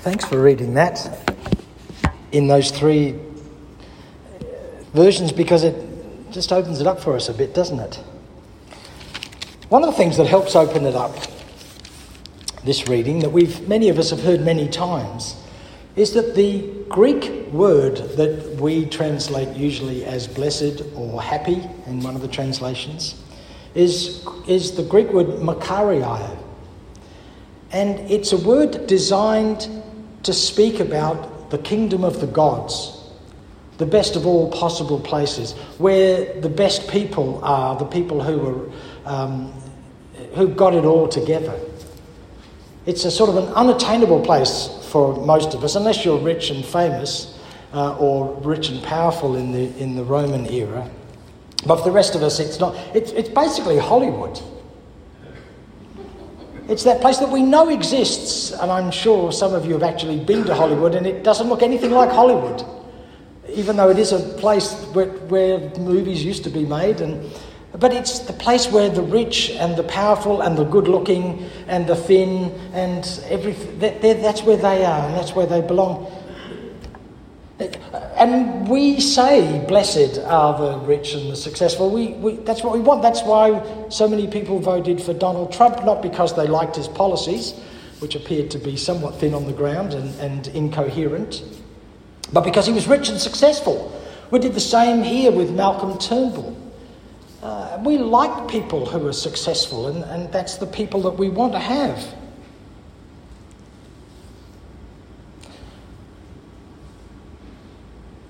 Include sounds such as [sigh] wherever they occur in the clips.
Thanks for reading that in those three versions because it just opens it up for us a bit, doesn't it? One of the things that helps open it up, this reading, that we've many of us have heard many times, is that the Greek word that we translate usually as blessed or happy in one of the translations is, is the Greek word makario. And it's a word designed to speak about the kingdom of the gods, the best of all possible places, where the best people are, the people who are, um, who got it all together. It's a sort of an unattainable place for most of us, unless you're rich and famous uh, or rich and powerful in the, in the Roman era. But for the rest of us, it's not. It's, it's basically Hollywood. It's that place that we know exists, and I'm sure some of you have actually been to Hollywood, and it doesn't look anything like Hollywood, even though it is a place where, where movies used to be made. And, but it's the place where the rich and the powerful and the good looking and the thin and everything, that, that's where they are, and that's where they belong. And we say, blessed are the rich and the successful. We, we, that's what we want. That's why so many people voted for Donald Trump, not because they liked his policies, which appeared to be somewhat thin on the ground and, and incoherent, but because he was rich and successful. We did the same here with Malcolm Turnbull. Uh, we like people who are successful, and, and that's the people that we want to have.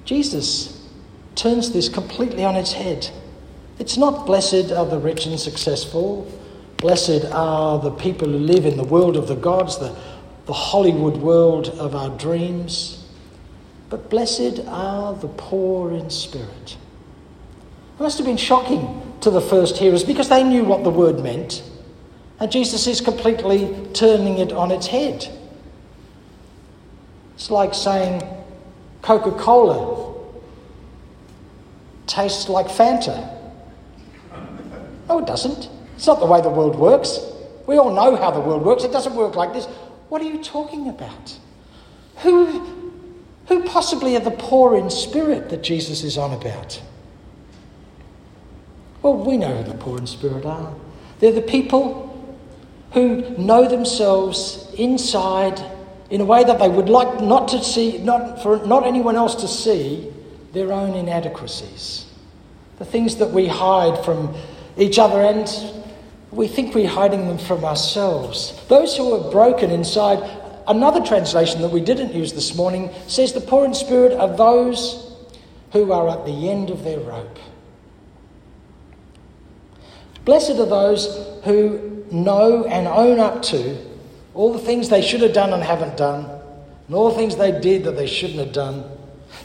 Jesus turns this completely on its head. It's not blessed are the rich and successful, blessed are the people who live in the world of the gods, the, the Hollywood world of our dreams, but blessed are the poor in spirit. It must have been shocking to the first hearers because they knew what the word meant. And Jesus is completely turning it on its head. It's like saying, Coca Cola tastes like Fanta. No, it doesn't. It's not the way the world works. We all know how the world works. It doesn't work like this. What are you talking about? Who, who possibly are the poor in spirit that Jesus is on about? Well, we know who the poor in spirit are. They're the people who know themselves inside in a way that they would like not to see, not for not anyone else to see their own inadequacies. The things that we hide from each other and we think we're hiding them from ourselves. Those who are broken inside, another translation that we didn't use this morning says the poor in spirit are those who are at the end of their rope. Blessed are those who know and own up to all the things they should have done and haven't done, and all the things they did that they shouldn't have done.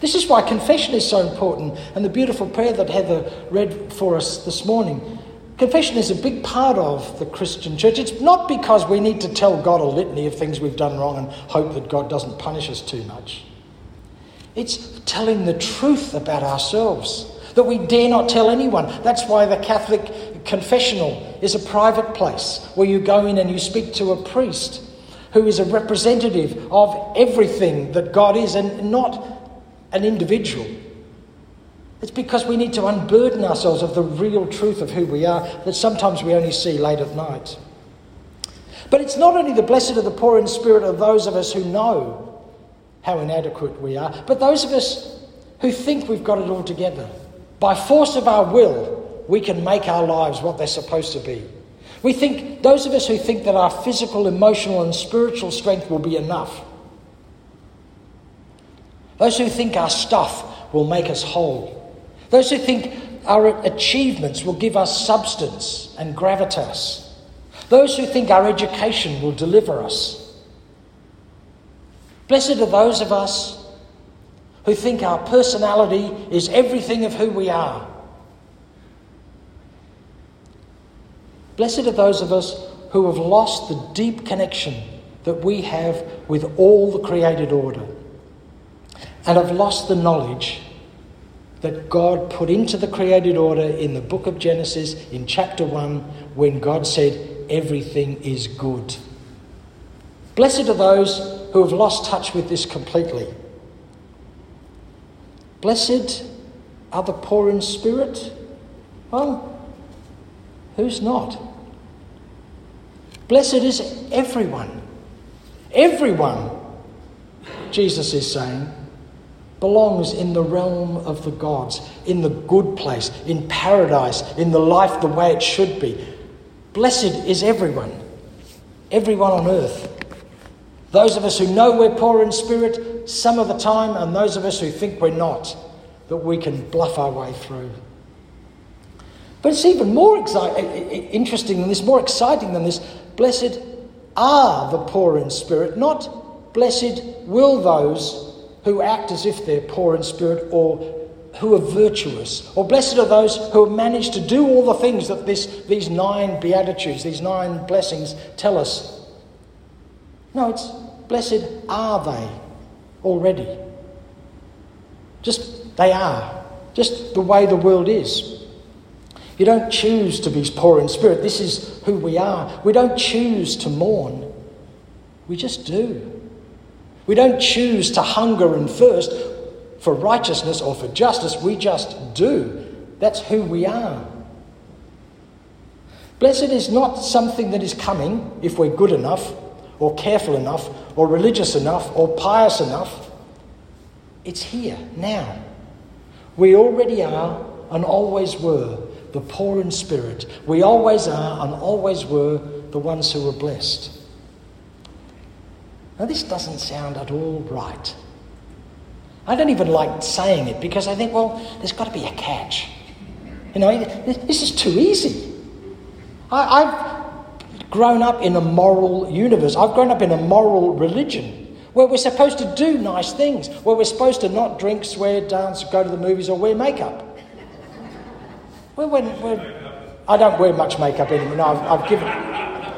This is why confession is so important, and the beautiful prayer that Heather read for us this morning. Confession is a big part of the Christian church. It's not because we need to tell God a litany of things we've done wrong and hope that God doesn't punish us too much. It's telling the truth about ourselves that we dare not tell anyone. That's why the Catholic confessional is a private place where you go in and you speak to a priest who is a representative of everything that God is and not an individual. It's because we need to unburden ourselves of the real truth of who we are that sometimes we only see late at night. But it's not only the blessed of the poor in spirit of those of us who know how inadequate we are, but those of us who think we've got it all together. By force of our will, we can make our lives what they're supposed to be. We think, those of us who think that our physical, emotional, and spiritual strength will be enough. Those who think our stuff will make us whole. Those who think our achievements will give us substance and gravitas. Those who think our education will deliver us. Blessed are those of us who think our personality is everything of who we are. Blessed are those of us who have lost the deep connection that we have with all the created order and have lost the knowledge that God put into the created order in the book of Genesis in chapter 1 when God said, Everything is good. Blessed are those who have lost touch with this completely. Blessed are the poor in spirit. Well, who's not? Blessed is everyone. Everyone, Jesus is saying, belongs in the realm of the gods, in the good place, in paradise, in the life the way it should be. Blessed is everyone, everyone on earth. Those of us who know we're poor in spirit some of the time, and those of us who think we're not, that we can bluff our way through. But it's even more exci- interesting than this, more exciting than this. Blessed are the poor in spirit, not blessed will those who act as if they're poor in spirit or who are virtuous, or blessed are those who have managed to do all the things that this, these nine beatitudes, these nine blessings tell us. No, it's blessed are they already. Just they are, just the way the world is. You don't choose to be poor in spirit. This is who we are. We don't choose to mourn. We just do. We don't choose to hunger and thirst for righteousness or for justice. We just do. That's who we are. Blessed is not something that is coming if we're good enough, or careful enough, or religious enough, or pious enough. It's here, now. We already are and always were the poor in spirit. We always are and always were the ones who were blessed. Now, this doesn't sound at all right. I don't even like saying it because I think, well, there's got to be a catch. You know, this is too easy. I, have grown up in a moral universe, I've grown up in a moral religion where we're supposed to do nice things, where we're supposed to not drink, swear, dance, go to the movies, or wear makeup. I don't wear much makeup anymore. No, I've, I've, given,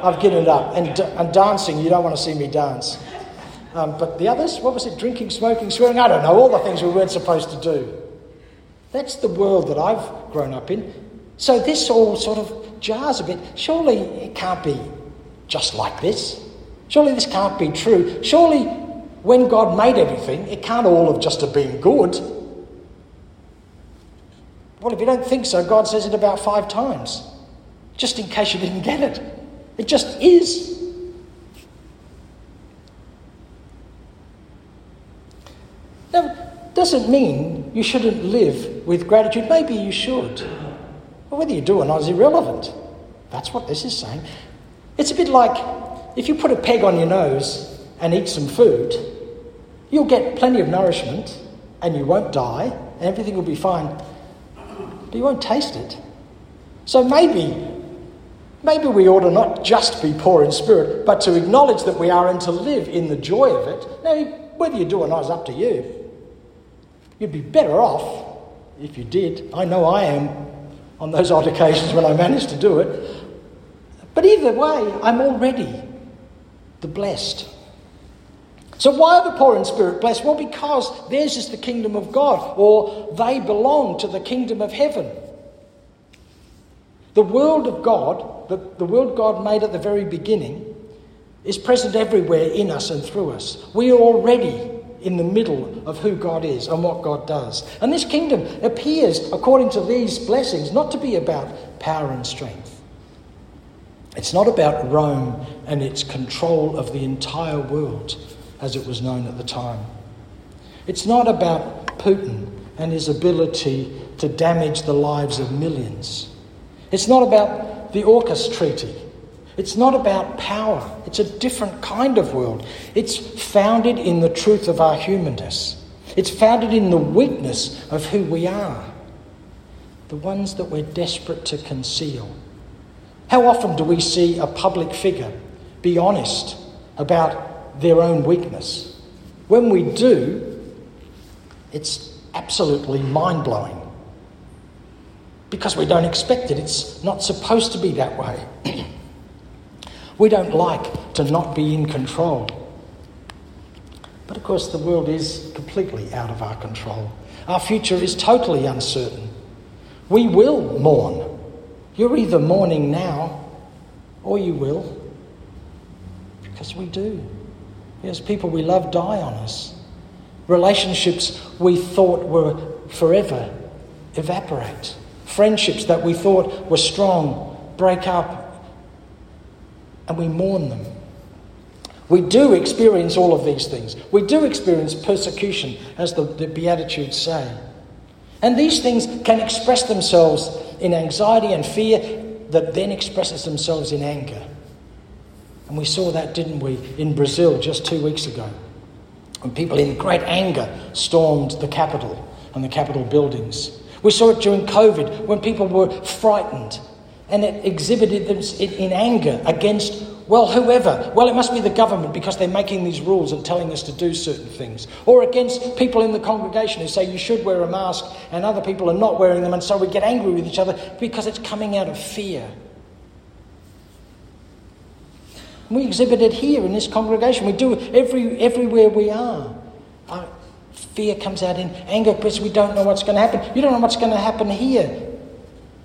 I've given it up. And, and dancing, you don't want to see me dance. Um, but the others, what was it? Drinking, smoking, swearing? I don't know. All the things we weren't supposed to do. That's the world that I've grown up in. So this all sort of jars a bit. Surely it can't be just like this. Surely this can't be true. Surely when God made everything, it can't all have just have been good. Well, if you don't think so, God says it about five times, just in case you didn't get it. It just is. Now, doesn't mean you shouldn't live with gratitude. Maybe you should. But whether you do or not is irrelevant. That's what this is saying. It's a bit like if you put a peg on your nose and eat some food, you'll get plenty of nourishment and you won't die and everything will be fine but you won't taste it. So maybe, maybe we ought to not just be poor in spirit, but to acknowledge that we are and to live in the joy of it. Now, whether you do or not is up to you. You'd be better off if you did. I know I am on those odd occasions when I manage to do it. But either way, I'm already the blessed. So, why are the poor in spirit blessed? Well, because theirs is the kingdom of God, or they belong to the kingdom of heaven. The world of God, the, the world God made at the very beginning, is present everywhere in us and through us. We are already in the middle of who God is and what God does. And this kingdom appears, according to these blessings, not to be about power and strength. It's not about Rome and its control of the entire world as it was known at the time. It's not about Putin and his ability to damage the lives of millions. It's not about the AUKUS treaty. It's not about power. It's a different kind of world. It's founded in the truth of our humanness. It's founded in the weakness of who we are, the ones that we're desperate to conceal. How often do we see a public figure be honest about their own weakness. When we do, it's absolutely mind blowing because we don't expect it. It's not supposed to be that way. [clears throat] we don't like to not be in control. But of course, the world is completely out of our control. Our future is totally uncertain. We will mourn. You're either mourning now or you will, because we do. Yes, people we love die on us. Relationships we thought were forever evaporate. Friendships that we thought were strong break up and we mourn them. We do experience all of these things. We do experience persecution, as the, the Beatitudes say. And these things can express themselves in anxiety and fear that then expresses themselves in anger. And we saw that, didn't we, in Brazil just two weeks ago, when people in great anger stormed the capital and the capital buildings. We saw it during COVID when people were frightened and it exhibited them in anger against, well, whoever. Well, it must be the government because they're making these rules and telling us to do certain things. Or against people in the congregation who say you should wear a mask and other people are not wearing them, and so we get angry with each other because it's coming out of fear. We exhibit it here in this congregation. We do it every, everywhere we are. Fear comes out in anger because we don't know what's going to happen. You don't know what's going to happen here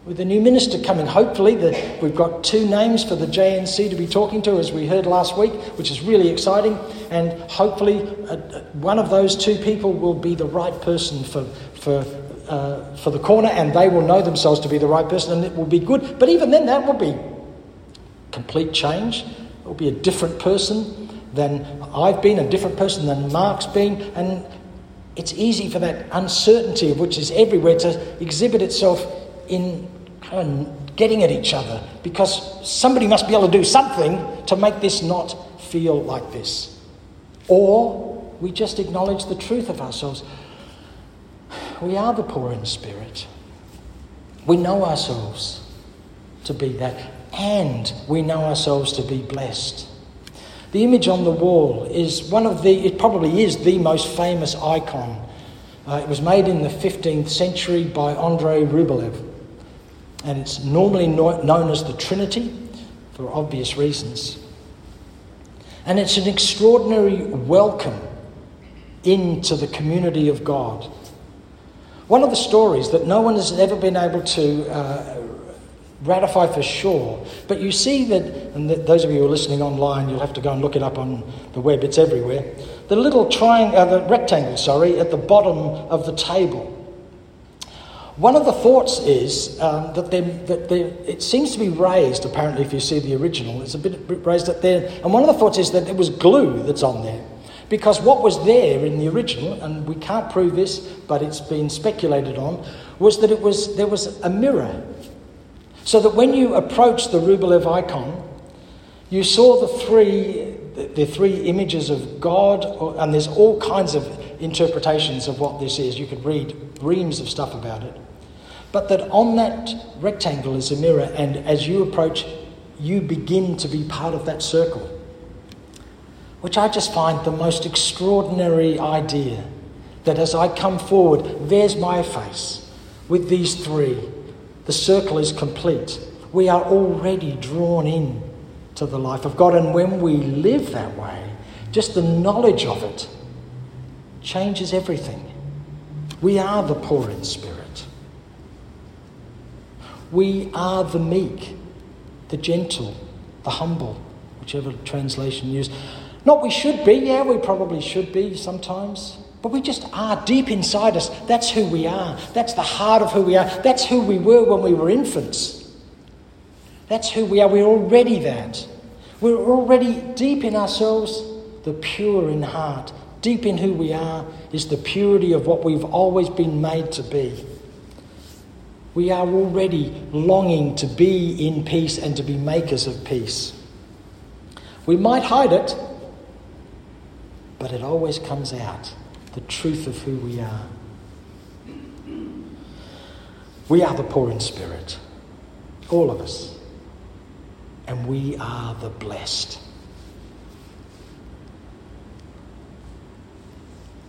with the new minister coming. Hopefully, the, we've got two names for the JNC to be talking to, as we heard last week, which is really exciting. And hopefully, uh, uh, one of those two people will be the right person for, for, uh, for the corner, and they will know themselves to be the right person, and it will be good. But even then, that will be complete change It will be a different person than I've been, a different person than Mark's been, and it's easy for that uncertainty, of which is everywhere, to exhibit itself in kind of getting at each other because somebody must be able to do something to make this not feel like this. Or we just acknowledge the truth of ourselves. We are the poor in spirit. We know ourselves to be that and we know ourselves to be blessed. The image on the wall is one of the, it probably is the most famous icon. Uh, it was made in the 15th century by Andrei Rublev, and it's normally known as the Trinity for obvious reasons. And it's an extraordinary welcome into the community of God. One of the stories that no one has ever been able to uh, ratify for sure. But you see that, and those of you who are listening online, you'll have to go and look it up on the web, it's everywhere. The little triangle, uh, the rectangle, sorry, at the bottom of the table. One of the thoughts is um, that, that it seems to be raised, apparently, if you see the original, it's a bit raised up there. And one of the thoughts is that it was glue that's on there. Because what was there in the original, and we can't prove this, but it's been speculated on, was that it was, there was a mirror so that when you approach the Rublev icon, you saw the three, the three images of God, and there's all kinds of interpretations of what this is. You could read reams of stuff about it. But that on that rectangle is a mirror, and as you approach, you begin to be part of that circle. Which I just find the most extraordinary idea that as I come forward, there's my face with these three the circle is complete. We are already drawn in to the life of God. And when we live that way, just the knowledge of it changes everything. We are the poor in spirit. We are the meek, the gentle, the humble, whichever translation you use. Not we should be, yeah, we probably should be sometimes. But we just are deep inside us. That's who we are. That's the heart of who we are. That's who we were when we were infants. That's who we are. We're already that. We're already deep in ourselves, the pure in heart. Deep in who we are is the purity of what we've always been made to be. We are already longing to be in peace and to be makers of peace. We might hide it, but it always comes out the truth of who we are. We are the poor in spirit, all of us, and we are the blessed.